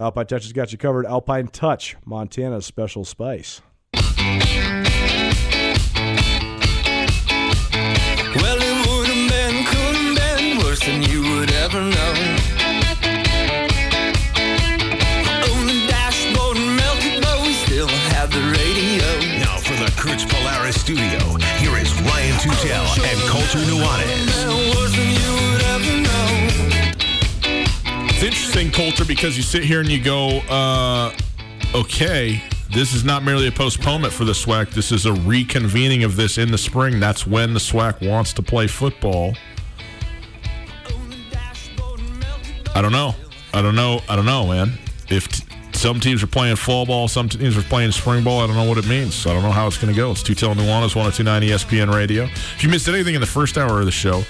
Alpine Touch has got you covered. Alpine Touch, Montana's special spice. Well, it would have been, could have been worse than you would ever know. On the dashboard and melted, but we still have the radio. Now from the Kurtz Polaris studio, here is Ryan Tutel and Colter Nuanez. It's interesting, Colter, because you sit here and you go, uh, okay, this is not merely a postponement for the SWAC. This is a reconvening of this in the spring. That's when the SWAC wants to play football. I don't know. I don't know. I don't know, man. If t- some teams are playing fall ball, some teams are playing spring ball, I don't know what it means. I don't know how it's going to go. It's Tutel Nuanez, 1029 ESPN Radio. If you missed anything in the first hour of the show,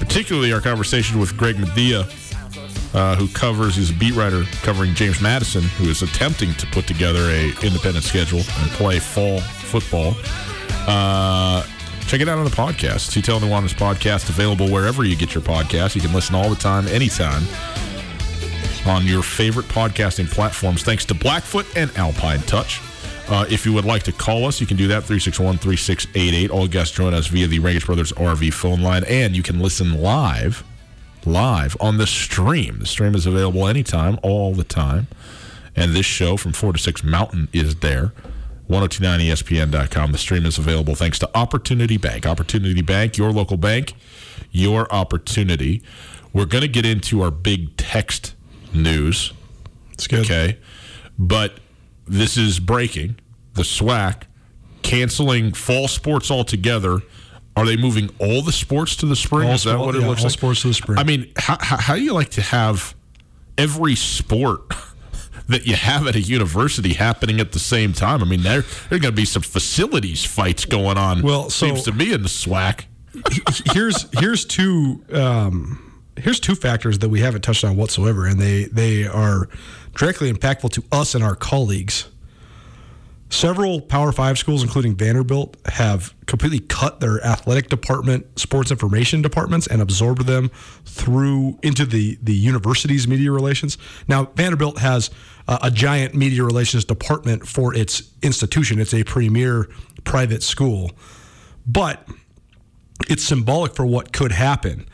particularly our conversation with Greg Madia, uh, who covers, he's a beat writer covering James Madison, who is attempting to put together a independent schedule and play fall football. Uh, check it out on the podcast. See Tutel Nuanez podcast available wherever you get your podcast. You can listen all the time, anytime on your favorite podcasting platforms thanks to Blackfoot and Alpine Touch. Uh, if you would like to call us, you can do that 361 3688. All guests join us via the Regis Brothers RV phone line, and you can listen live live on the stream. The stream is available anytime, all the time. And this show from 4 to 6 Mountain is there. 1029ESPN.com. The stream is available thanks to Opportunity Bank. Opportunity Bank, your local bank, your opportunity. We're going to get into our big text news. It's good. Okay. But this is breaking. The SWAC canceling fall sports altogether. Are they moving all the sports to the spring? All Is that sport- what it yeah, looks all like? sports to the spring. I mean, how, how, do you like to have every sport that you have at a university happening at the same time? I mean, there there are going to be some facilities fights going on. Well, so- seems to me in the SWAC. here's here's two um, here's two factors that we haven't touched on whatsoever, and they they are directly impactful to us and our colleagues. Several Power Five schools, including Vanderbilt, have completely cut their athletic department, sports information departments, and absorbed them through into the the university's media relations. Now, Vanderbilt has a giant media relations department for its institution. It's a premier private school, but it's symbolic for what could happen.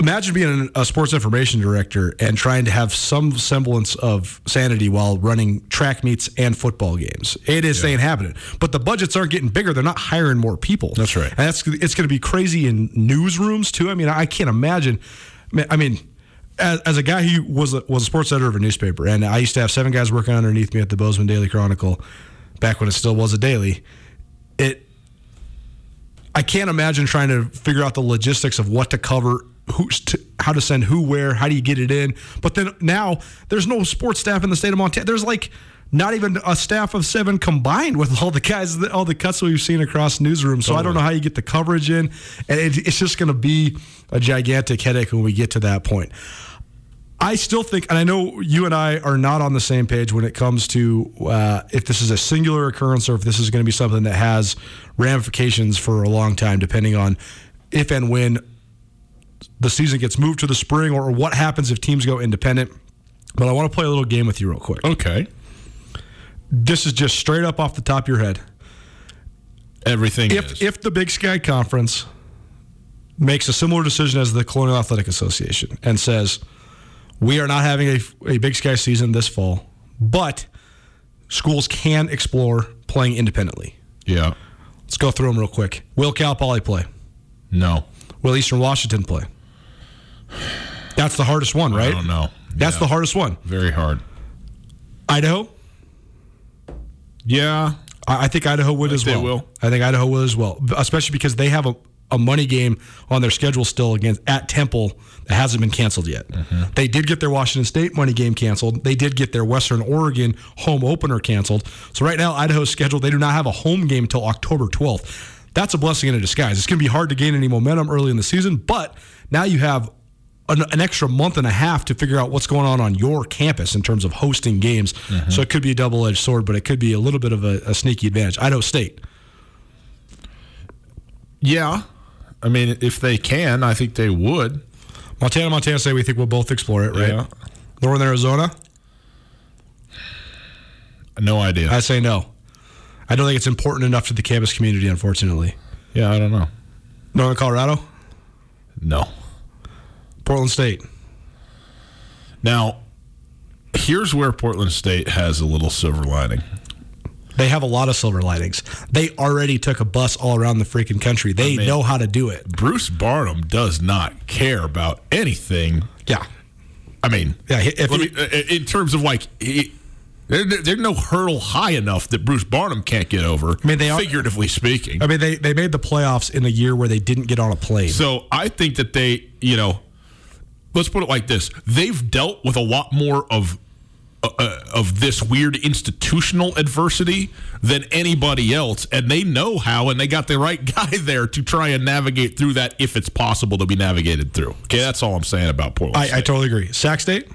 Imagine being a sports information director and trying to have some semblance of sanity while running track meets and football games. It is ain't happening. But the budgets aren't getting bigger. They're not hiring more people. That's right. And that's it's going to be crazy in newsrooms too. I mean, I can't imagine. I mean, as, as a guy who was a, was a sports editor of a newspaper, and I used to have seven guys working underneath me at the Bozeman Daily Chronicle, back when it still was a daily. It I can't imagine trying to figure out the logistics of what to cover, who's to, how to send who where, how do you get it in. But then now there's no sports staff in the state of Montana. There's like not even a staff of seven combined with all the guys, all the cuts we've seen across newsrooms. So I don't know how you get the coverage in, and it, it's just going to be a gigantic headache when we get to that point. I still think, and I know you and I are not on the same page when it comes to uh, if this is a singular occurrence or if this is going to be something that has ramifications for a long time, depending on if and when the season gets moved to the spring or what happens if teams go independent. But I want to play a little game with you real quick. Okay. This is just straight up off the top of your head. Everything If is. if the Big Sky Conference makes a similar decision as the Colonial Athletic Association and says we are not having a, a Big Sky season this fall, but schools can explore playing independently. yeah. Let's go through them real quick. Will Cal Poly play? No. Will Eastern Washington play? That's the hardest one, right? I don't know. That's Yeah. the hardest one. Very hard. Idaho? Yeah. I I think Idaho would as well. will. I think Idaho will as well, especially because they have a, a money game on their schedule still against at Temple that hasn't been canceled yet. Mm-hmm. They did get their Washington State money game canceled. They did get their Western Oregon home opener canceled. So right now, Idaho's scheduled. They do not have a home game until October 12th. That's a blessing in a disguise. It's going to be hard to gain any momentum early in the season, but now you have an, an extra month and a half to figure out what's going on on your campus in terms of hosting games. Mm-hmm. So it could be a double edged sword, but it could be a little bit of a, a sneaky advantage. Idaho State. Yeah. I mean, if they can, I think they would. Montana, Montana State, we think we'll both explore it, right? Yeah. Northern Arizona, No idea. I say no. I don't think it's important enough to the campus community, unfortunately. yeah, I don't know. Northern Colorado, No. Portland State. Now, here's where Portland State has a little silver lining. They have a lot of silver linings. They already took a bus all around the freaking country. They mean- know how to do it. Bruce Barnum does not care about anything. Yeah. I mean, Yeah, if he- me- uh, in terms of like, he, there, there- there's no hurdle high enough that Bruce Barnum can't get over. I mean, they are- figuratively speaking. I mean, they, they made the playoffs in a year where they didn't get on a plane. So I think that they, you know, let's put it like this: they've dealt with a lot more of uh, uh, of this weird institutional adversity than anybody else, and they know how, and they got the right guy there to try and navigate through that if it's possible to be navigated through. Okay, that's all I'm saying about Portland. I, I totally agree. Sac State?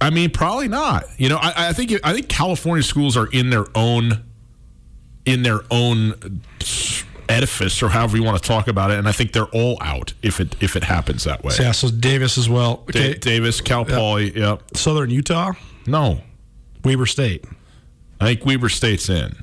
I mean, probably not. You know, I, I think I think California schools are in their own in their own edifice, or however you want to talk about it, and I think they're all out if it if it happens that way. Yeah, so Davis as well. Da- Davis, Cal Poly, yep. Southern Utah, No, Weber State. I think Weber State's in.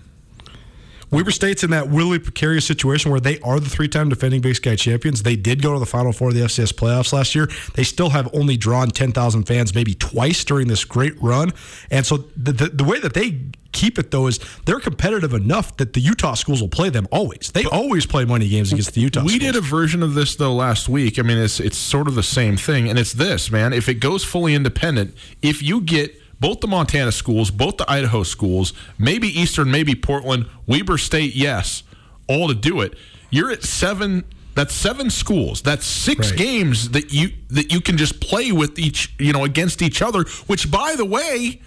Weber State's in that really precarious situation where they are the three-time defending Big Sky champions. They did go to the Final Four of the FCS playoffs last year. They still have only drawn 10,000 fans maybe twice during this great run. And so the, the, the way that they keep it, though, is they're competitive enough that the Utah schools will play them always. They always play money games against the Utah We schools. did a version of this though last week. I mean, it's it's sort of the same thing, and it's this man. If it goes fully independent, if you get both the Montana schools, both the Idaho schools, maybe Eastern, maybe Portland, Weber State, yes, all to do it. You're at seven. That's seven schools. That's six Right. games that you that you can just play with each, you know, against each other. Which, by the way,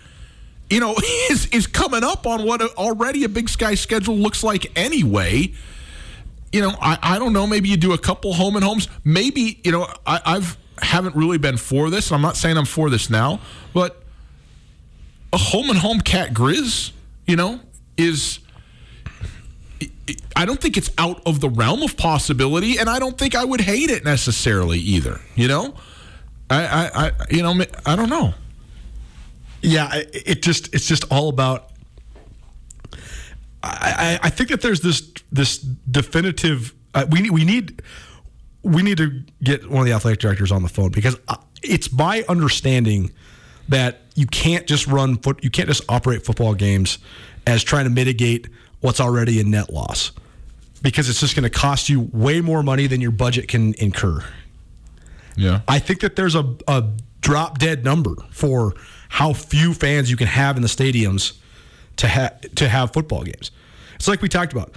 you know, is is coming up on what already a Big Sky schedule looks like anyway. You know, I, I don't know. Maybe you do a couple home and homes. Maybe you know, I, I've haven't really been for this. And I'm not saying I'm for this now, but a home and home cat grizz, you know, is. I don't think it's out of the realm of possibility, and I don't think I would hate it necessarily either. You know, I, I, I you know, I don't know. Yeah, it just it's just all about. I, I I think that there's this this definitive. Uh, we need we need we need to get one of the athletic directors on the phone because uh, it's my understanding that you can't just run foot you can't just operate football games as trying to mitigate what's already a net loss because it's just going to cost you way more money than your budget can incur. Yeah, I think that there's a, a drop dead number for how few fans you can have in the stadiums to have to have football games. It's like we talked about.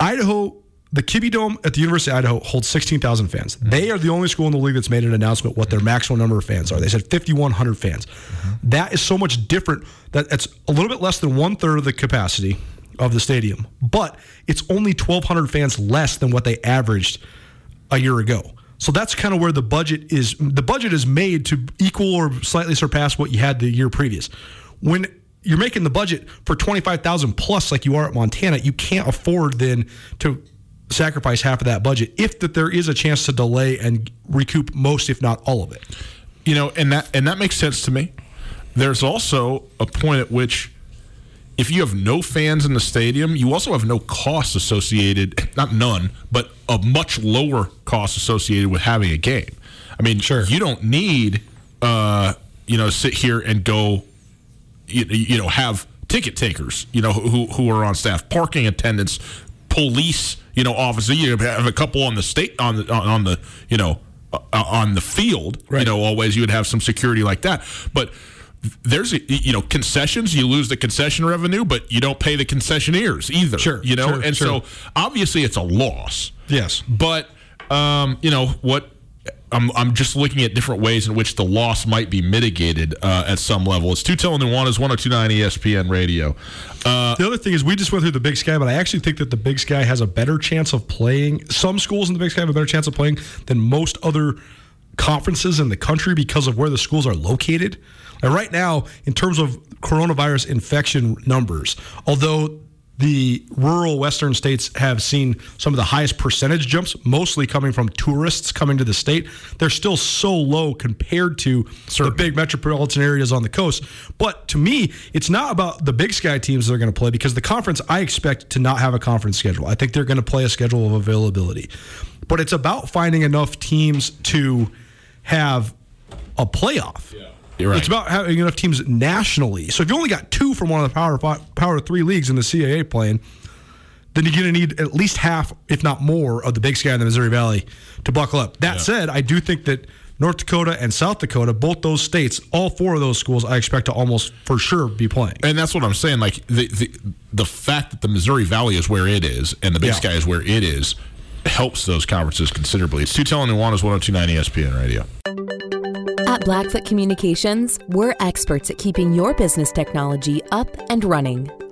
Idaho, the Kibbie Dome at the University of Idaho holds 16,000 fans. They are the only school in the league that's made an announcement what their maximum number of fans are. They said 5,100 fans. That is so much different that it's a little bit less than one third of the capacity of the stadium, but it's only 1,200 fans less than what they averaged a year ago. So that's kind of where the budget is. The budget is made to equal or slightly surpass what you had the year previous. When you're making the budget for 25,000 plus like you are at Montana, you can't afford then to sacrifice half of that budget if that there is a chance to delay and recoup most if not all of it. you know, and that and that makes sense to me. There's also a point at which if you have no fans in the stadium, you also have no costs associated, not none, but a much lower cost associated with having a game. I mean, Sure. you don't need, uh, you know, sit here and go, you, you know, have ticket takers, you know, who who are on staff, parking attendants, police, you know, officers. You have a couple on the state on the on, the you know uh, on the field. You know, always you would have some security like that, but. There's a, you know concessions. You lose the concession revenue, but you don't pay the concessionaires either. Sure, you know, sure, and sure. so obviously it's a loss. Yes. But um, you know what? I'm, I'm just looking at different ways in which the loss might be mitigated uh, at some level. It's Tutel and Nuanez 1029 ESPN radio. Uh, The other thing is, we just went through the Big Sky, but I actually think that the Big Sky has a better chance of playing. Some schools in the Big Sky have a better chance of playing than most other conferences in the country because of where the schools are located. And right now, in terms of coronavirus infection numbers, although the rural western states have seen some of the highest percentage jumps, mostly coming from tourists coming to the state. They're still so low compared to the big metropolitan areas on the coast. But to me, it's not about the big sky teams that are going to play because the conference, I expect to not have a conference schedule. I think they're going to play a schedule of availability. But it's about finding enough teams to have a playoff. You're right. It's about having enough teams nationally. So if you only got two from one of the power five, power three leagues in the CAA playing, then you're going to need at least half, if not more, of the Big Sky in the Missouri Valley to buckle up. That said, I do think that North Dakota and South Dakota, both those states, all four of those schools, I expect to almost for sure be playing. and that's what I'm saying. Like the, the the fact that the Missouri Valley is where it is and the Big Yeah. Sky is where it is helps those conferences considerably. It's oh Tutel and Nuanez 1029 ESPN radio. At Blackfoot Communications, we're experts at keeping your business technology up and running.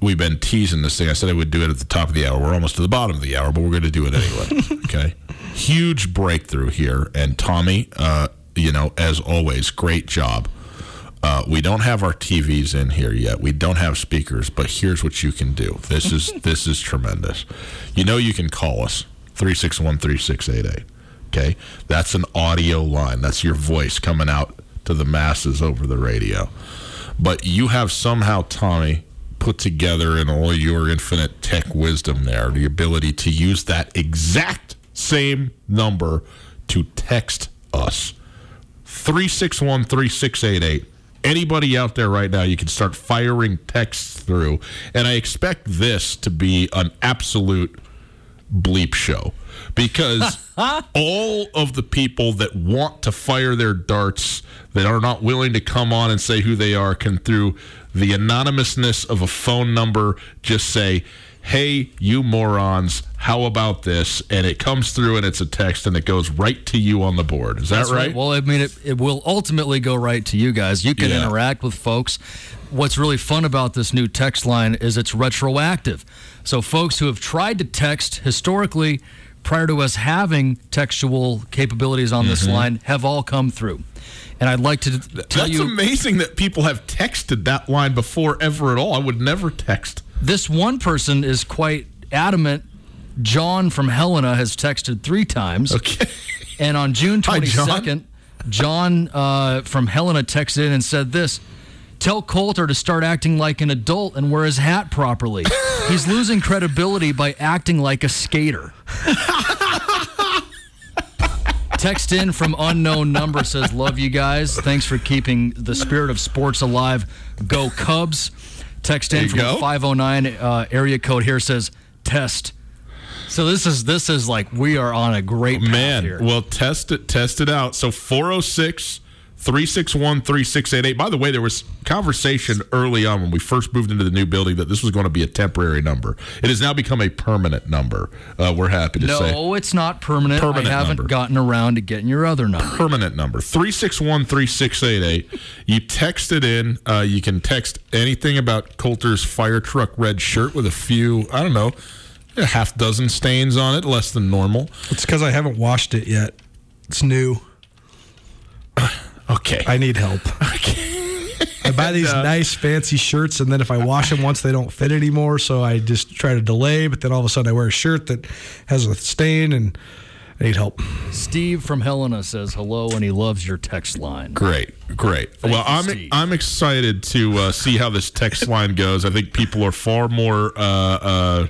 We've been teasing this thing. I said I would do it at the top of the hour. We're almost to the bottom of the hour, but we're going to do it anyway. okay. Huge breakthrough here. And Tommy, uh, you know, as always, great job. Uh, we don't have our TVs in here yet. We don't have speakers, but here's what you can do. This is this is tremendous. You know you can call us 361-3688. Okay? That's an audio line. That's your voice coming out to the masses over the radio. But you have somehow, Tommy, put together in all your infinite tech wisdom there the ability to use that exact same number to text us 361 3688. Anybody out there right now, you can start firing texts through. And I expect this to be an absolute bleep show because all of the people that want to fire their darts that are not willing to come on and say who they are can through the anonymousness of a phone number just say hey you morons how about this and it comes through and it's a text and it goes right to you on the board is that That's right? Well, I mean, it, it will ultimately go right to you guys. You can Yeah. interact with folks. What's really fun about this new text line is it's retroactive. So, folks who have tried to text historically prior to us having textual capabilities on Mm-hmm. this line have all come through. And I'd like to tell That's you amazing that people have texted that line before ever at all. I would never text. this one person is quite adamant. John from Helena has texted three times. Okay. And on June Hi, John. 22nd, John, uh, from Helena texted in and said this Tell Colter to start acting like an adult and wear his hat properly. He's losing credibility by acting like a skater. Text in from unknown number says, Love you guys. Thanks for keeping the spirit of sports alive. Go Cubs. Text in from go. 509 uh, area code here says, Test. So this is this is like we are on a great path Man, here. well, test it, test it out. So 406 361 3688. By the way, there was conversation early on when we first moved into the new building that this was going to be a temporary number. It has now become a permanent number. Uh, we're happy to say. No, it's not permanent. Permanent I haven't number. gotten around to getting your other number. permanent number 361 3688 you text it in uh, you can text anything about colter's fire truck red shirt with a few i don't know a half dozen stains on it less than normal It's because I haven't washed it yet. It's new. okay I need help. I buy these nice fancy shirts, and then if I wash them once, they don't fit anymore. So I just try to delay. But then all of a sudden, I wear a shirt that has a stain, and I need help. Steve from Helena says hello and he loves your text line. Great, great. well, you, I'm Steve. I'm excited to uh, see how this text line goes. I think people are far more uh, uh,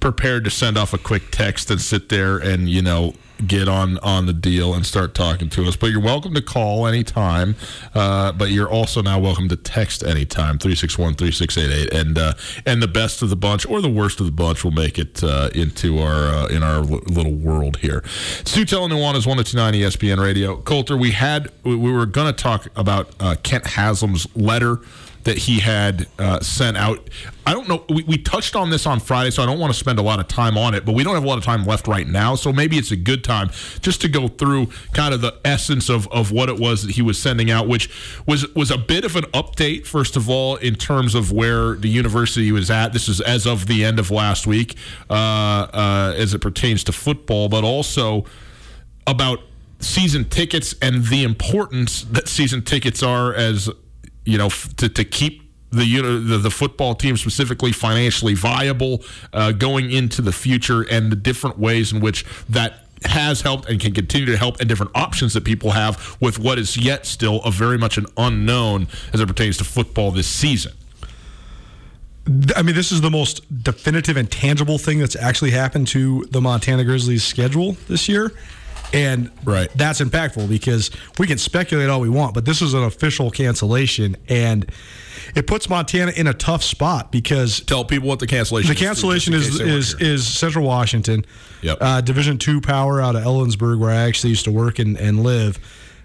prepared to send off a quick text and sit there and you know get on on the deal and start talking to us. But you're welcome to call anytime. Uh, but you're also now welcome to text anytime 361-3688 and uh, and the best of the bunch or the worst of the bunch will make it uh, into our uh, in our l- little world here. Stu Tell Nuanez 1029 ESPN Radio. Colter, we had we we were going to talk about uh, Kent Haslam's letter that he had uh, sent out. I don't know. We, we touched on this on Friday, so I don't want to spend a lot of time on it, but we don't have a lot of time left right now. So maybe it's a good time just to go through kind of the essence of, of what it was that he was sending out, which was, was a bit of an update, first of all, in terms of where the university was at. This is as of the end of last week, uh, uh, as it pertains to football, but also about season tickets and the importance that season tickets are as you know to, to keep the, you know, the the football team specifically financially viable uh, going into the future and the different ways in which that has helped and can continue to help and different options that people have with what is yet still a very much an unknown as it pertains to football this season. I mean, this is the most definitive and tangible thing that's actually happened to the Montana Grizzlies schedule this year. And Right. that's impactful because we can speculate all we want, but this is an official cancellation. And it puts Montana in a tough spot because Tell people what the cancellation the is, cancellation is weren't is, Central Washington, Yep. uh, Division two power out of Ellensburg, where I actually used to work and, and live.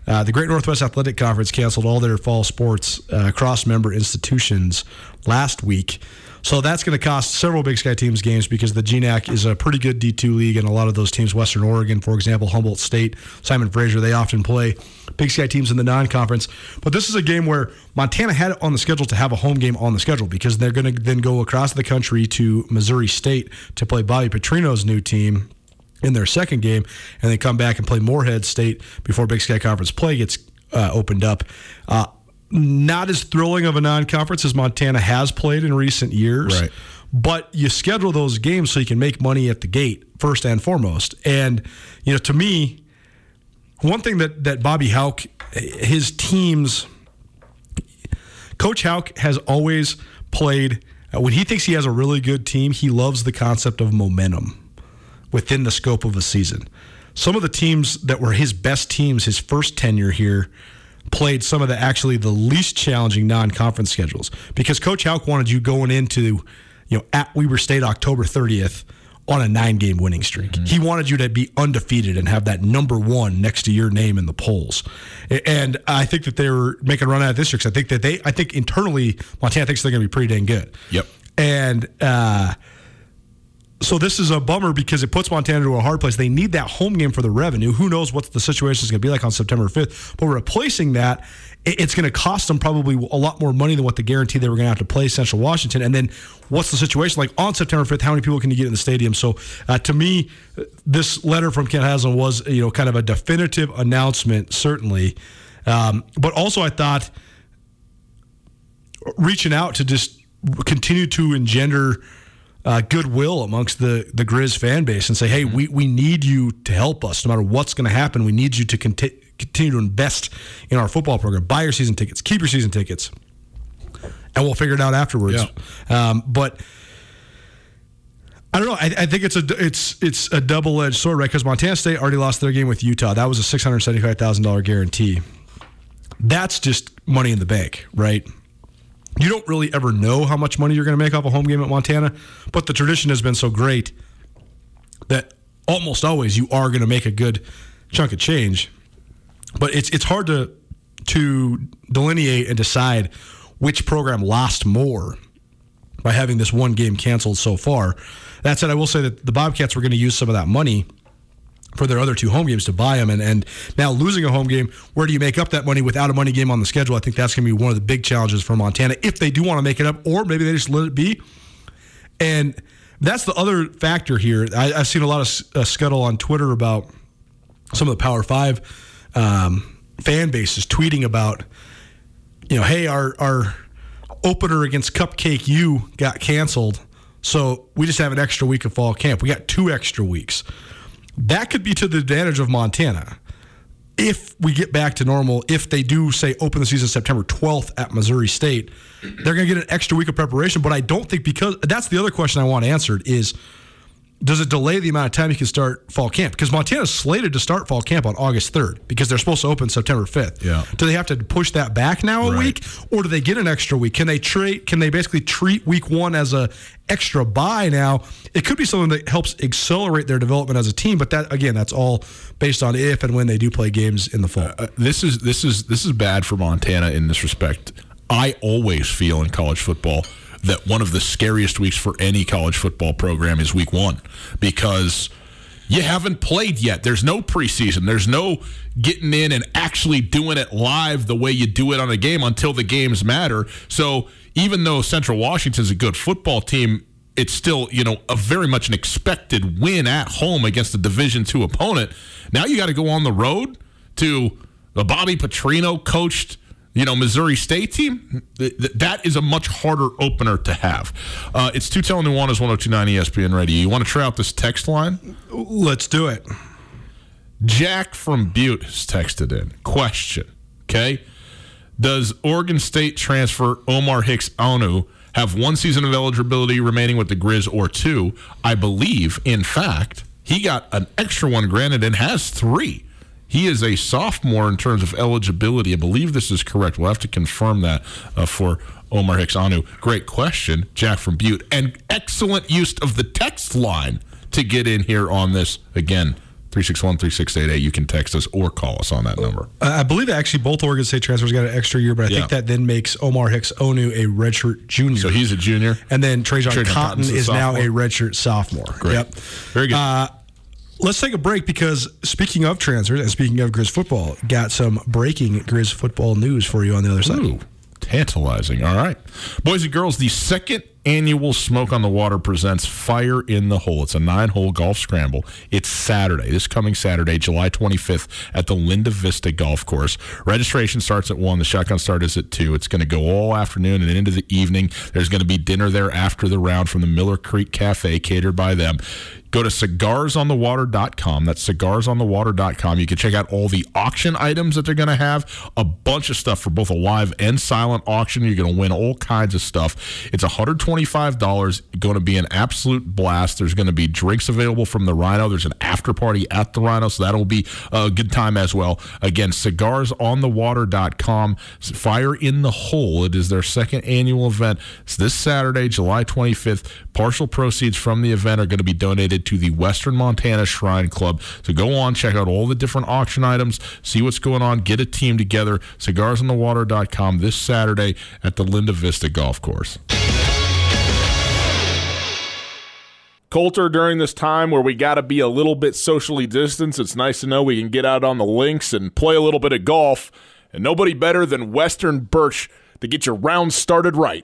Uh, the Great Northwest Athletic Conference canceled all their fall sports uh, cross member institutions last week. So that's going to cost several Big Sky teams games because the GNAC is a pretty good D2 league, and a lot of those teams, Western Oregon, for example, Humboldt State, Simon Fraser, they often play Big Sky teams in the non-conference. But this is a game where Montana had it on the schedule to have a home game on the schedule because they're going to then go across the country to Missouri State to play Bobby Petrino's new team in their second game, and then come back and play Moorhead State before Big Sky Conference play gets uh, opened up. Uh, not as thrilling of a non-conference as Montana has played in recent years, Right. but you schedule those games so you can make money at the gate first and foremost. And you know, to me, one thing that that Bobby Hauck, his teams, Coach Hauck has always played Uh, when he thinks he has a really good team, he loves the concept of momentum within the scope of a season. Some of the teams that were his best teams his first tenure here played some of the actually the least challenging non-conference schedules because Coach Hauck wanted you going into you know at Weber State October 30th on a nine-game winning streak. He wanted you to be undefeated and have that number one next to your name in the polls. And I think that they were making a run out of this year because I think that they I think internally Montana thinks they're going to be pretty dang good. Yep. And uh, so this is a bummer because it puts Montana to a hard place. They need that home game for the revenue. Who knows what the situation is going to be like on September 5th? But replacing that, it's going to cost them probably a lot more money than what the guarantee they were going to have to play Central Washington. And then what's the situation like on September 5th? How many people can you get in the stadium? So uh, to me, this letter from Kent Haslam was you know kind of a definitive announcement, certainly. Um, but also, I thought reaching out to just continue to engender uh, goodwill amongst the the Grizz fan base and say, hey, we, we need you to help us no matter what's going to happen. We need you to conti- continue to invest in our football program. Buy your season tickets, keep your season tickets, and we'll figure it out afterwards. Um, but I don't know. I, I think it's a it's it's a double edged sword, right? Because Montana State already lost their game with Utah. That was a six hundred seventy five thousand dollar guarantee. That's just money in the bank, right? You don't really ever know how much money you're going to make off a home game at Montana, but the tradition has been so great that almost always you are going to make a good chunk of change. But it's it's hard to to delineate and decide which program lost more by having this one game canceled so far. That said, I will say that the Bobcats were going to use some of that money for their other two home games to buy them. And, and now losing a home game, where do you make up that money without a money game on the schedule? I think that's going to be one of the big challenges for Montana if they do want to make it up, or maybe they just let it be. And that's the other factor here. I, I've seen a lot of uh, scuttle on Twitter about some of the Power Five um, fan bases tweeting about, you know, hey, our our opener against Cupcake U got canceled, so we just have an extra week of fall camp. We got two extra weeks. That could be to the advantage of Montana if we get back to normal. If they do say open the season September 12th at Missouri State, they're going to get an extra week of preparation. But I don't think because that's the other question I want answered is does it delay the amount of time you can start fall camp? Because Montana's slated to start fall camp on August 3rd because they're supposed to open September 5th. Yeah. Do they have to push that back now a Right. week, or do they get an extra week? Can they treat? Can they basically treat week one as a extra buy Now it could be something that helps accelerate their development as a team, but that again, that's all based on if and when they do play games in the fall. Uh, this is this is this is bad for Montana in this respect. I always feel in college football that one of the scariest weeks for any college football program is week one because you haven't played yet. There's no preseason. There's no getting in and actually doing it live the way you do it on a game until the games matter. So even though Central Washington's a good football team, it's still you know a very much an expected win at home against a Division two opponent. Now you got to go on the road to the Bobby Petrino coached you know Missouri State team. Th- th- That is a much harder opener to have. Uh, it's two telling Nuanez 1029 ESPN Radio. You want to try out this text line? Let's do it. Jack from Butte has texted in. Question. Okay. Does Oregon State transfer Omar Hicks Onu have one season of eligibility remaining with the Grizz or two? I believe, in fact, he got an extra one granted and has three. He is a sophomore in terms of eligibility. I believe this is correct. We'll have to confirm that uh, for Omar Hicks Onu. Great question, Jack from Butte. And excellent use of the text line to get in here on this. Again, 361 3688. You can text us or call us on that number. Uh, I believe actually both Oregon State transfers got an extra year, but I Yeah. think that then makes Omar Hicks Onu a redshirt junior. So he's a junior. and then Trajan, Trajan Cotton a is now a redshirt sophomore. Great. Yep. Very good. Uh, let's take a break because speaking of transfers and speaking of Grizz football, got some breaking Grizz football news for you on the other side. Ooh, tantalizing. All right. Boys and girls, the second annual Smoke on the Water presents Fire in the Hole. It's a nine hole golf scramble. It's Saturday, this coming Saturday, July 25th, at the Linda Vista Golf Course. Registration starts at 1. The shotgun start is at 2. It's going to go all afternoon and into the evening. There's going to be dinner there after the round from the Miller Creek Cafe, catered by them. Go to cigarsonthewater.com. That's cigarsonthewater.com. You can check out all the auction items that they're going to have. A bunch of stuff for both a live and silent auction. You're going to win all kinds of stuff. It's 120 $25. Going to be an absolute blast. There's going to be drinks available from the Rhino. There's an after party at the Rhino, so that'll be a good time as well. Again, cigarsonthewater.com. Fire in the Hole. It is their second annual event. It's this Saturday, July 25th. Partial proceeds from the event are going to be donated to the Western Montana Shrine Club. So go on, check out all the different auction items, see what's going on, get a team together. Cigarsonthewater.com this Saturday at the Linda Vista Golf Course. Colter, during this time where we got to be a little bit socially distanced, it's nice to know we can get out on the links and play a little bit of golf. And nobody better than Western Birch to get your round started right.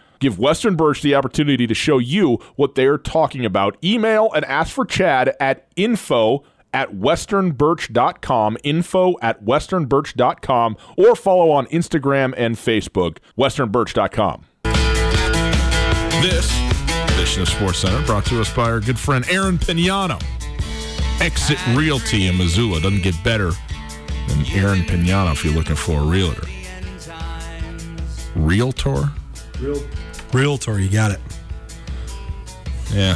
Give Western Birch the opportunity to show you what they're talking about. Email and ask for Chad at info at westernbirch.com, info at westernbirch.com, or follow on Instagram and Facebook, westernbirch.com. This edition of Sports Center brought to us by our good friend Aaron Pignano. Exit Realty in Missoula doesn't get better than Aaron Pignano if you're looking for a realtor. Realtor? Realtor, you got it. Yeah.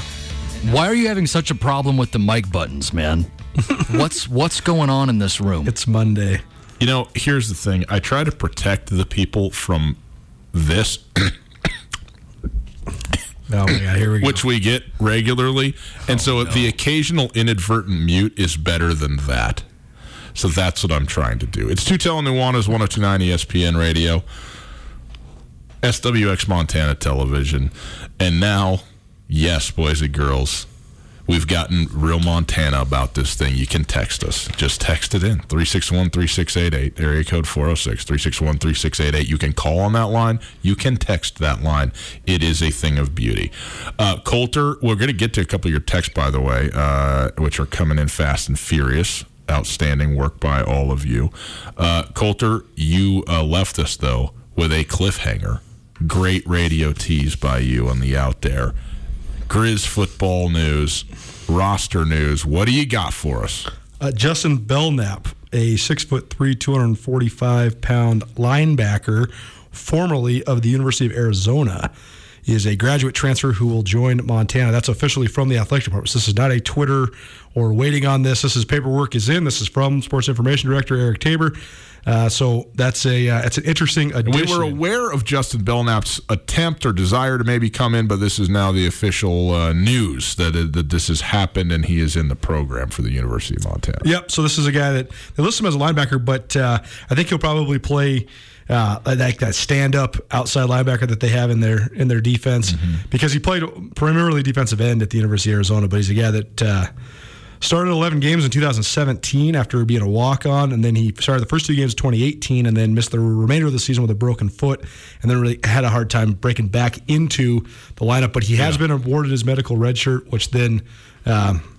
Why are you having such a problem with the mic buttons, man? what's what's going on in this room? It's Monday. You know, here's the thing. I try to protect the people from this, Oh my god, here we go. which we get regularly. And so oh, the occasional inadvertent mute is better than that. So that's what I'm trying to do. It's Tutel and Nuanez 1029 ESPN radio, SWX Montana television. And now, yes, boys and girls, we've gotten real Montana about this thing. You can text us. Just text it in 361 3688, area code 406 361 3688. You can call on that line. You can text that line. It is a thing of beauty. Uh, Colter, we're going to get to a couple of your texts, by the way, uh, which are coming in fast and furious. Outstanding work by all of you. Uh, Colter, you uh, left us, though, with a cliffhanger. Great radio tease by you on the out there. Grizz football news, roster news. What do you got for us? Uh, Justin Belknap, a six foot three, 245 pound linebacker, formerly of the University of Arizona, is a graduate transfer who will join Montana. That's officially from the athletic department. This is not a Twitter or waiting on this. This is paperwork is in. This is from Sports Information Director Eric Tabor. Uh, so that's a uh, it's an interesting addition. we were aware of Justin Belknap's attempt or desire to maybe come in, but this is now the official uh, news that, it, that this has happened and he is in the program for the University of Montana. Yep. So this is a guy that they list him as a linebacker, but uh, I think he'll probably play uh, like that stand-up outside linebacker that they have in their in their defense because he played primarily defensive end at the University of Arizona. But he's a guy that uh, started 11 games in 2017 after being a walk-on, and then he started the first two games of 2018, and then missed the remainder of the season with a broken foot, and then really had a hard time breaking back into the lineup. But he has been awarded his medical red shirt, which then. Um,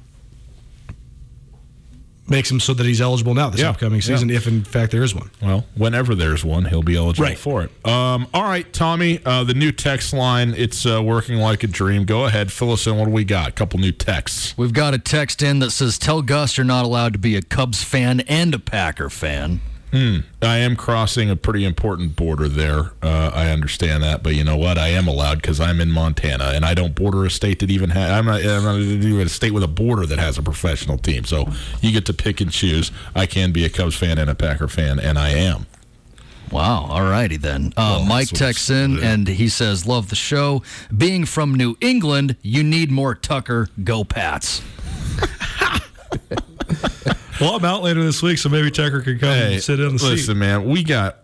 makes him so that he's eligible now this Yeah, upcoming season, yeah. if in fact there is one. Well, whenever there's one, he'll be eligible Right. for it. Um, all right, Tommy, uh, the new text line, it's uh, working like a dream. Go ahead, fill us in. What do we got? A couple new texts. We've got a text in that says, "Tell Gus you're not allowed to be a Cubs fan and a Packer fan." I am crossing a pretty important border there. Uh, I understand that, but you know what? I am allowed because I'm in Montana, and I don't border a state that even has. I'm not, I'm not even a state with a border that has a professional team. So you get to pick and choose. I can be a Cubs fan and a Packer fan, and I am. Wow. All righty then. Uh, Well, Mike texts in it's- and he says, "Love the show. Being from New England, you need more Tucker. Go Pats." Well, I'm out later this week, so maybe Tucker can come and sit in the listen, seat. man, we got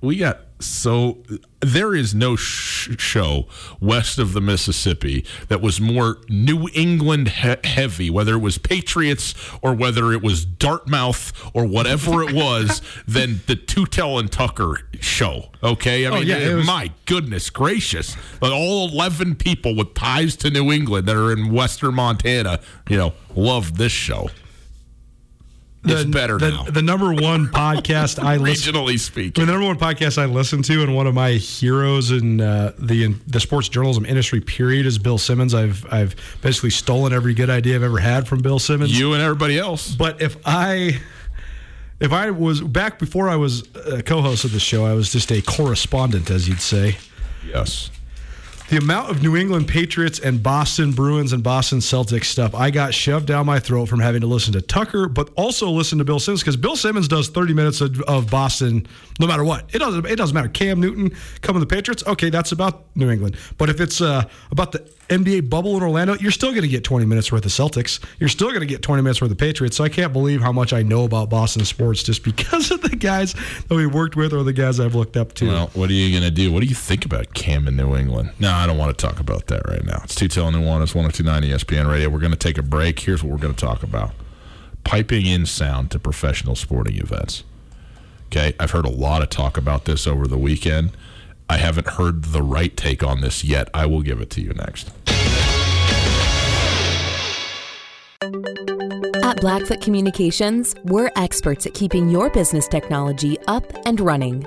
we got so there is no sh- show west of the Mississippi that was more New England he- heavy, whether it was Patriots or whether it was Dartmouth or whatever it was, than the Tutel and Tucker show. Okay, I oh, mean, yeah, it was- my goodness gracious, but all eleven people with ties to New England that are in Western Montana, you know, love this show. It's better the, now, The number one podcast I listen regionally I speaking. mean, the number one podcast I listen to, and one of my heroes in uh, the in the sports journalism industry, period, is Bill Simmons. I've I've basically stolen every good idea I've ever had from Bill Simmons. You and everybody else. But if I if I was back before I was a co-host of the show, I was just a correspondent, as you'd say. Yes. The amount of New England Patriots and Boston Bruins and Boston Celtics stuff I got shoved down my throat from having to listen to Tucker, but also listen to Bill Simmons because Bill Simmons does 30 minutes of, of Boston no matter what. It doesn't it doesn't matter. Cam Newton coming to the Patriots, okay, that's about New England. But if it's uh, about the NBA bubble in Orlando, you're still going to get 20 minutes worth of Celtics. You're still going to get 20 minutes worth of Patriots. So I can't believe how much I know about Boston sports just because of the guys that we worked with or the guys I've looked up to. Well, what are you going to do? What do you think about Cam in New England? No, I don't want to talk about that right now. It's Tutel and Nuanez. It's 1029 ESPN Radio. We're going to take a break. Here's what we're going to talk about piping in sound to professional sporting events. Okay. I've heard a lot of talk about this over the weekend. I haven't heard the right take on this yet. I will give it to you next. At Blackfoot Communications, we're experts at keeping your business technology up and running.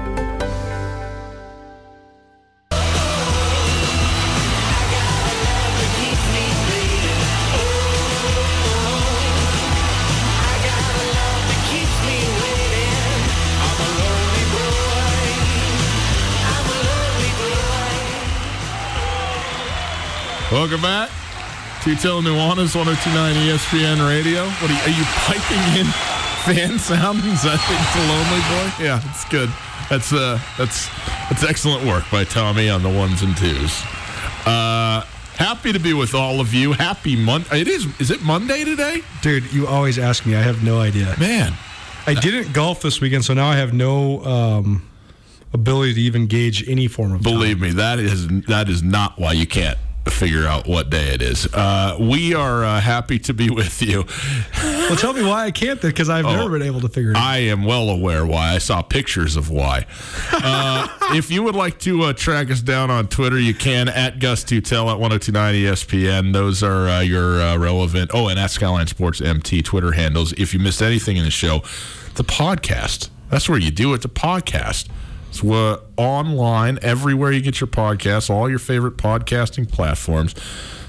Welcome back. Tutel Nuanez, 1029 ESPN Radio. What are you, are you piping in fan sounds? I think it's a lonely boy. Yeah, it's good. That's uh, that's that's excellent work by Tommy on the ones and twos. Uh, happy to be with all of you. Happy Monday. It is. Is it Monday today? Dude, you always ask me. I have no idea. Man, I didn't golf this weekend, so now I have no um, ability to even gauge any form of time. Believe me, that is that is not why you can't figure out what day it is. Uh, we are uh, happy to be with you. Well, tell me why I can't, because I've Oh, never been able to figure it out. I am well aware why. I saw pictures of why. Uh, if you would like to uh, track us down on Twitter, you can at Gus Tutel at 1029 ESPN. Those are uh, your uh, relevant. Oh, and at Skyline Sports MT Twitter handles. If you missed anything in the show, the podcast. That's where you do it. The podcast. Uh, online everywhere you get your podcasts, all your favorite podcasting platforms.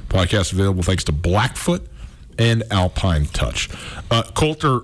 Podcast available thanks to Blackfoot and Alpine Touch. Uh, Colter,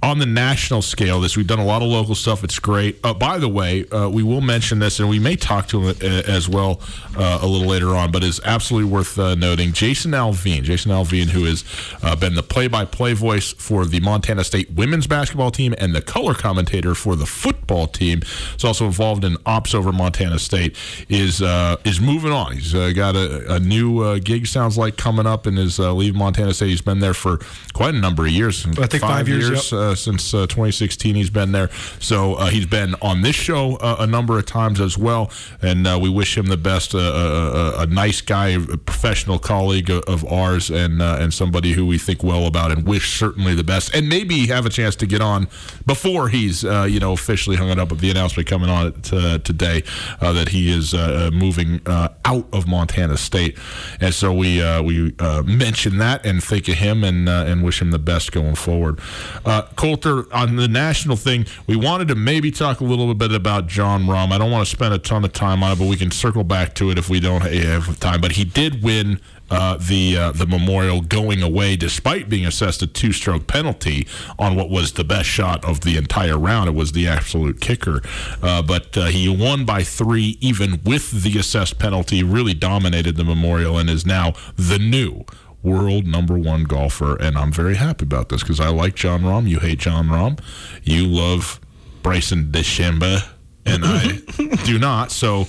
on the national scale, this we've done a lot of local stuff. It's great. Uh, by the way, uh, we will mention this, and we may talk to him uh, as well uh, a little later on. But it's absolutely worth uh, noting. Jason Alvine, Jason Alvine, who has uh, been the play-by-play voice for the Montana State women's basketball team and the color commentator for the football team, is also involved in ops over Montana State. is uh, is moving on. He's uh, got a, a new uh, gig. Sounds like coming up, and is uh, leaving Montana State. He's been there for quite a number of years. I think five years, yep. Uh, since uh, 2016 he's been there. So uh, he's been on this show uh, a number of times as well. And we wish him the best a, nice guy a professional colleague of, ours and and somebody who we think well about and wish certainly the best. And maybe have a chance to get on before he's you know officially hung it up with the announcement coming on uh, today that he is moving out of Montana State. And so we we mention that and think of him and uh, and wish him the best going forward. Uh, Colter, on the national thing, we wanted to maybe talk a little bit about Jon Rahm. I don't want to spend a ton of time on it, but we can circle back to it if we don't have time. But he did win uh, the uh, the memorial going away, despite being assessed a two stroke penalty on what was the best shot of the entire round. It was the absolute kicker, uh, but uh, he won by three, even with the assessed penalty. Really dominated the memorial and is now the new world number one golfer. And I'm very happy about this because I like Jon Rahm. You hate Jon Rahm. You love Bryson DeChambeau, and I do not. So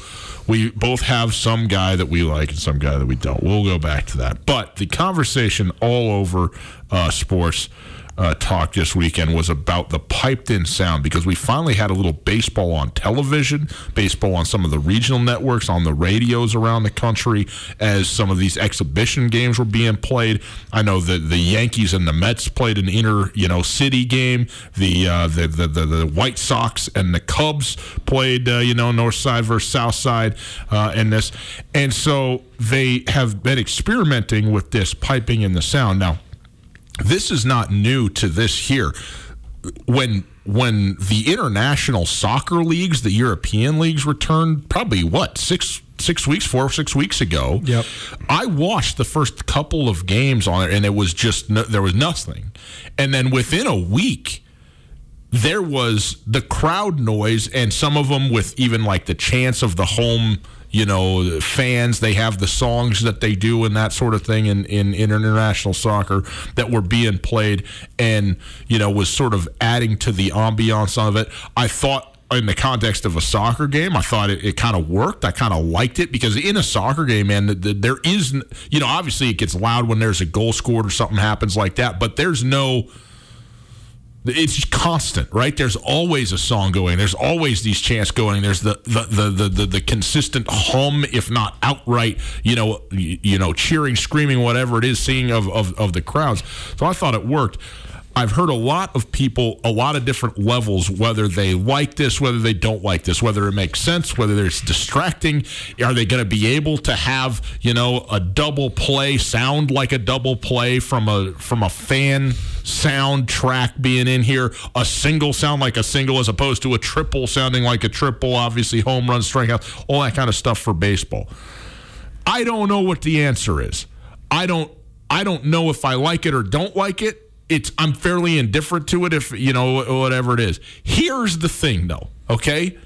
we both have some guy that we like and some guy that we don't. We'll go back to that. But the conversation all over uh, sports uh, talk this weekend was about the piped in sound because we finally had a little baseball on television, baseball on some of the regional networks, on the radios around the country as some of these exhibition games were being played. I know that the Yankees and the Mets played an inner, you know, city game. The uh, the, the, the the White Sox and the Cubs played, uh, you know, North Side versus South Side, uh, in this, and so they have been experimenting with this piping in the sound now this is not new to this here. When when the international soccer leagues, the European leagues returned, probably what six six weeks, four or six weeks ago. Yep. I watched the first couple of games on it, and it was just no, there was nothing. And then within a week, there was the crowd noise, and some of them with even like the chants of the home you know, fans. They have the songs that they do and that sort of thing in, in, international soccer that were being played and, you know, was sort of adding to the ambiance of it. I thought in the context of a soccer game, I thought it, it kind of worked. I kind of liked it because in a soccer game, man, the, the, there is, you know, obviously it gets loud when there's a goal scored or something happens like that, but there's no it's constant, right? There's always a song going. There's always these chants going. There's the the the the, the, the consistent hum, if not outright, you know, you, you know, cheering, screaming, whatever it is, seeing of, of of the crowds. So I thought it worked. I've heard a lot of people, a lot of different levels, whether they like this, whether they don't like this, whether it makes sense, whether it's distracting. Are they going to be able to have, you know, a double play sound like a double play from a from a fan soundtrack being in here, a single sound like a single as opposed to a triple sounding like a triple, obviously home run, strikeout, all that kind of stuff for baseball. I don't know what the answer is. I don't I don't know if I like it or don't like it it's I'm fairly indifferent to it if you know whatever it is. Here's the thing though, okay?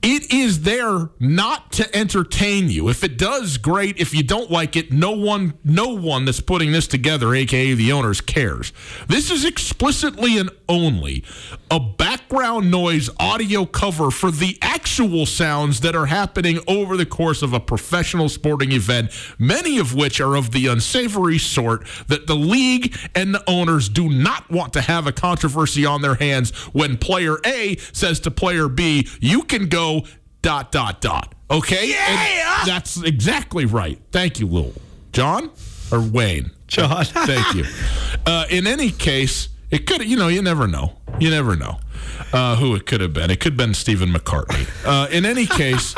It is there not to entertain you. If it does, great. If you don't like it, no one no one that's putting this together, aka the owners, cares. This is explicitly and only a background noise audio cover for the actual sounds that are happening over the course of a professional sporting event, many of which are of the unsavory sort that the league and the owners do not want to have a controversy on their hands when player A says to player B, you can go dot dot dot. Okay? Yeah! And that's exactly right. Thank you, Lou. John or Wayne? John. Thank you. Uh, in any case, it could, you know, you never know. You never know uh, who it could have been. It could have been Stephen McCartney. Uh, in any case,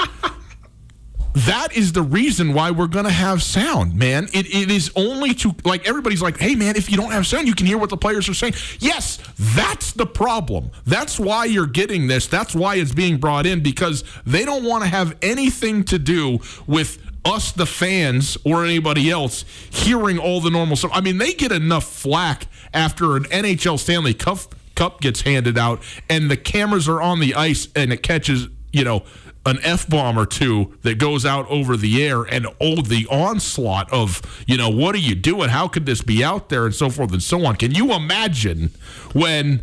that is the reason why we're going to have sound, man. It, it is only to, like, everybody's like, hey, man, if you don't have sound, you can hear what the players are saying. Yes, that's the problem. That's why you're getting this. That's why it's being brought in because they don't want to have anything to do with us, the fans, or anybody else hearing all the normal stuff. I mean, they get enough flack after an NHL Stanley Cup, Cup gets handed out and the cameras are on the ice and it catches, you know, an F bomb or two that goes out over the air and oh, the onslaught of, you know, what are you doing? How could this be out there and so forth and so on? Can you imagine when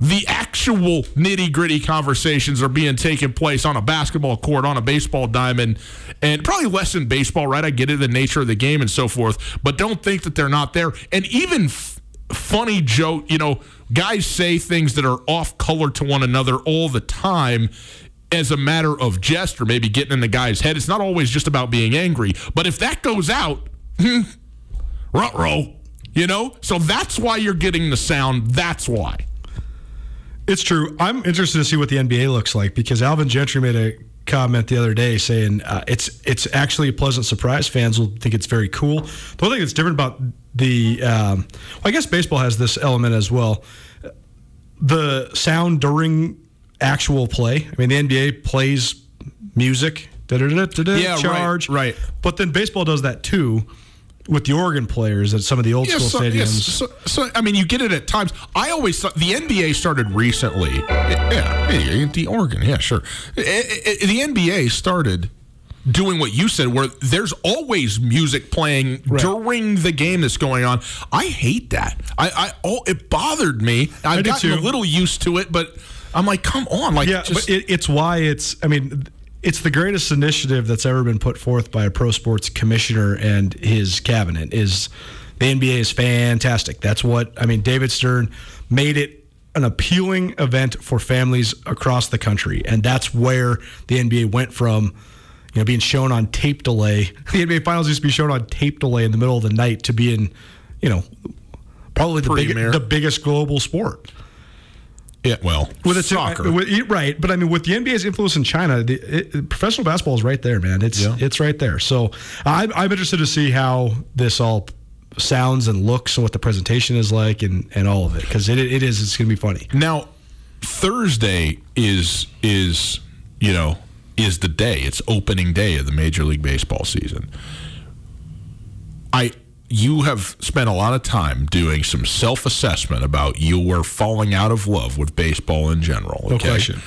the actual nitty gritty conversations are being taken place on a basketball court, on a baseball diamond, and probably less in baseball, right? I get it, the nature of the game and so forth, but don't think that they're not there. And even f- funny joke, you know, guys say things that are off color to one another all the time as a matter of jest or maybe getting in the guy's head. It's not always just about being angry, but if that goes out, row, you know? So that's why you're getting the sound. That's why. It's true. I'm interested to see what the NBA looks like because Alvin Gentry made a comment the other day saying uh, it's it's actually a pleasant surprise. Fans will think it's very cool. The one thing that's different about the, um, well, I guess baseball has this element as well. The sound during actual play. I mean, the NBA plays music Yeah, right, charge. right. But then baseball does that too with the Oregon players at some of the old Yeah, school so, stadiums. yes, so, so, I mean, you get it at times. I always thought the NBA started recently. Yeah, yeah, the Oregon, yeah, sure. Eh, eh, The NBA started doing what you said, where there's always music playing during the game that's going on. I hate that. I, I oh, it bothered me. I've do gotten a little used to it, but I'm like, come on, like, Yeah, just, but it, it's why it's. I mean, it's the greatest initiative that's ever been put forth by a pro sports commissioner and his cabinet. Is the NBA is fantastic. That's what I mean. David Stern made it an appealing event for families across the country, and that's where the NBA went from. You know, being shown on tape delay. The NBA Finals used to be shown on tape delay in the middle of the night to being, you know, probably the, big, the biggest global sport yeah, well, with it's soccer. with, right? But I mean, with the NBA's influence in China, the it, professional basketball is right there, man. It's Yeah. it's right there. So I'm, I'm interested to see how this all sounds and looks and what the presentation is like and, and all of it because it, it is it's going to be funny. Now, Thursday is is you know is the day. It's opening day of the Major League Baseball season. I you have spent a lot of time doing some self assessment about you were falling out of love with baseball in general. No question.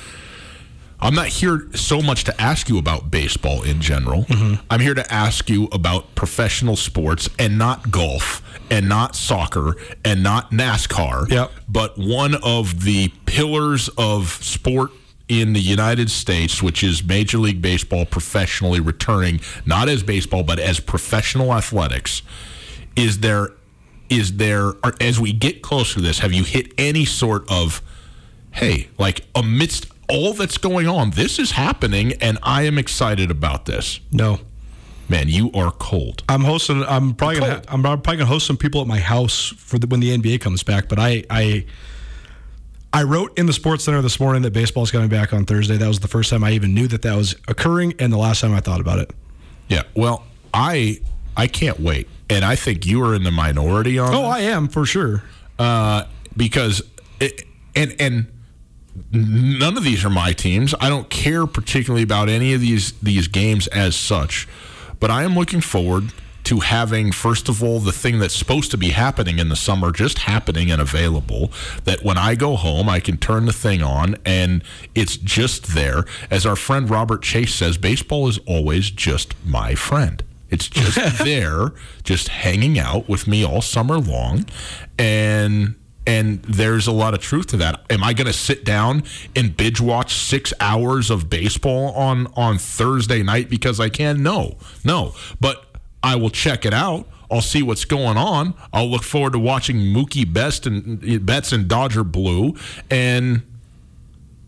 I'm not here so much to ask you about baseball in general. Mm-hmm. I'm here to ask you about professional sports and not golf and not soccer and not NASCAR. Yep. But one of the pillars of sport in the United States, which is Major League Baseball professionally returning, not as baseball, but as professional athletics, is there is there as we get closer to this, have you hit any sort of hey, like amidst all that's going on, this is happening, and I am excited about this. No, Man, you are cold. I'm hosting. I'm probably gonna. Cold. I'm probably gonna host some people at my house for the, when the NBA comes back. But I, I, I wrote in the Sports Center this morning that baseball's coming back on Thursday. That was the first time I even knew that that was occurring, and the last time I thought about it. Yeah. Well, I I can't wait, and I think you are in the minority on. Oh, this. I am for sure. uh, because it, and and none of these are my teams. I don't care particularly about any of these these games as such, but I am looking forward to having first of all the thing that's supposed to be happening in the summer just happening and available that when I go home I can turn the thing on and it's just there as our friend Robert Chase says baseball is always just my friend it's just there, just hanging out with me all summer long, and and there's a lot of truth to that. Am I going to sit down and binge watch six hours of baseball on on Thursday night because I can? No, no. But I will check it out. I'll see what's going on. I'll look forward to watching Mookie Best and Betts and Dodger Blue, and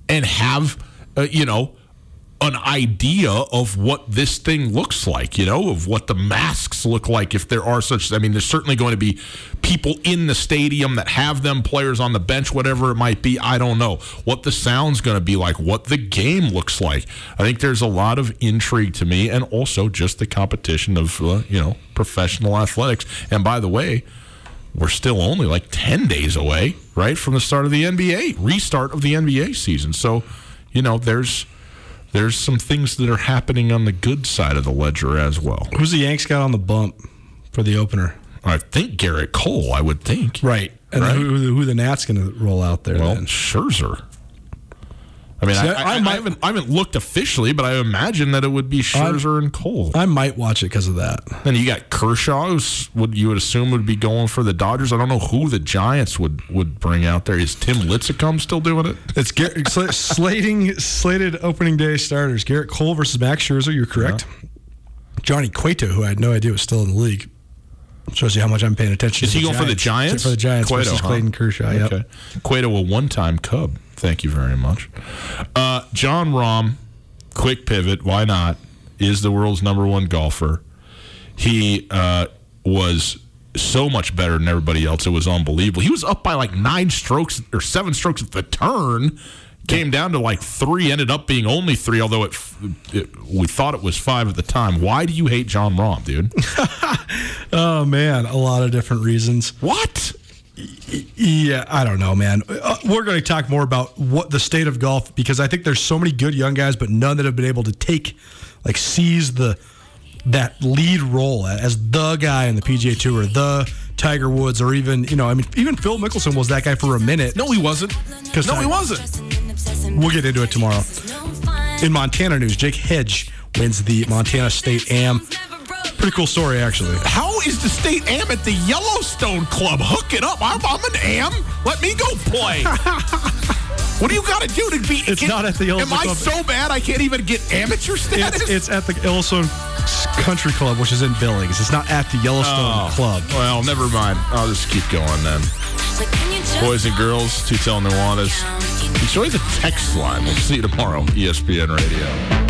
and have uh, you know an idea of what this thing looks like, you know, of what the masks look like if there are such. I mean, there's certainly going to be people in the stadium that have them, players on the bench, whatever it might be. I don't know what the sound's going to be like, what the game looks like. I think there's a lot of intrigue to me, and also just the competition of, uh, you know, professional athletics. And by the way, we're still only like 10 days away, right, from the start of the NBA, restart of the NBA season. So, you know, there's there's some things that are happening on the good side of the ledger as well. Who's the Yanks got on the bump for the opener? I think Gerrit Cole, I would think. Right. And Right. Who, who the Nats going to roll out there Well, then? Scherzer. I mean, See, I, I- I, I I haven't I haven't looked officially, but I imagine that it would be Scherzer and Cole. I might watch it because of that. Then you got Kershaw, who's would you would assume would be going for the Dodgers. I don't know who the Giants would would bring out there. Is Tim Lincecum still doing it? It's Gerrit, sla- slating slated opening day starters. Gerrit Cole versus Max Scherzer. You're correct. Uh-huh. Johnny Cueto, who I had no idea was still in the league. Shows you how much I'm paying attention. Is he going for the Giants? For the Giants Cueto, versus huh? Clayton Kershaw. Yep. Okay. Cueto, a one-time Cub. Thank you very much. Uh, Jon Rahm, quick pivot. Why not? Is the world's number one golfer. He uh, was so much better than everybody else. It was unbelievable. He was up by like nine strokes or seven strokes at the turn. Came down to like three. Ended up being only three, although it, it we thought it was five at the time. Why do you hate Jon Rahm, dude? Oh man, a lot of different reasons. what? Yeah, I don't know, man. Uh, we're going to talk more about what the state of golf because I think there's so many good young guys, but none that have been able to take, like, seize the that lead role as the guy in the PGA Tour, the Tiger Woods, or even you know, I mean, even Phil Mickelson was that guy for a minute. No, he wasn't. Because No, he wasn't. We'll get into it tomorrow. In Montana news, Jake Hedge wins the Montana State Am. Pretty cool story, actually. How is the state am at the Yellowstone Club? Hook it up. I'm, I'm an am. Let me go play. what do you got to do to be? It's not at the Yellowstone Am I Club. so bad I can't even get amateur status? It's, it's at the Yellowstone Country Club, which is in Billings. It's not at the Yellowstone Oh, Club. Well, never mind. I'll just keep going then. Boys and girls, Tutel Nuanez. Enjoy the text line. We'll see you tomorrow, ESPN Radio.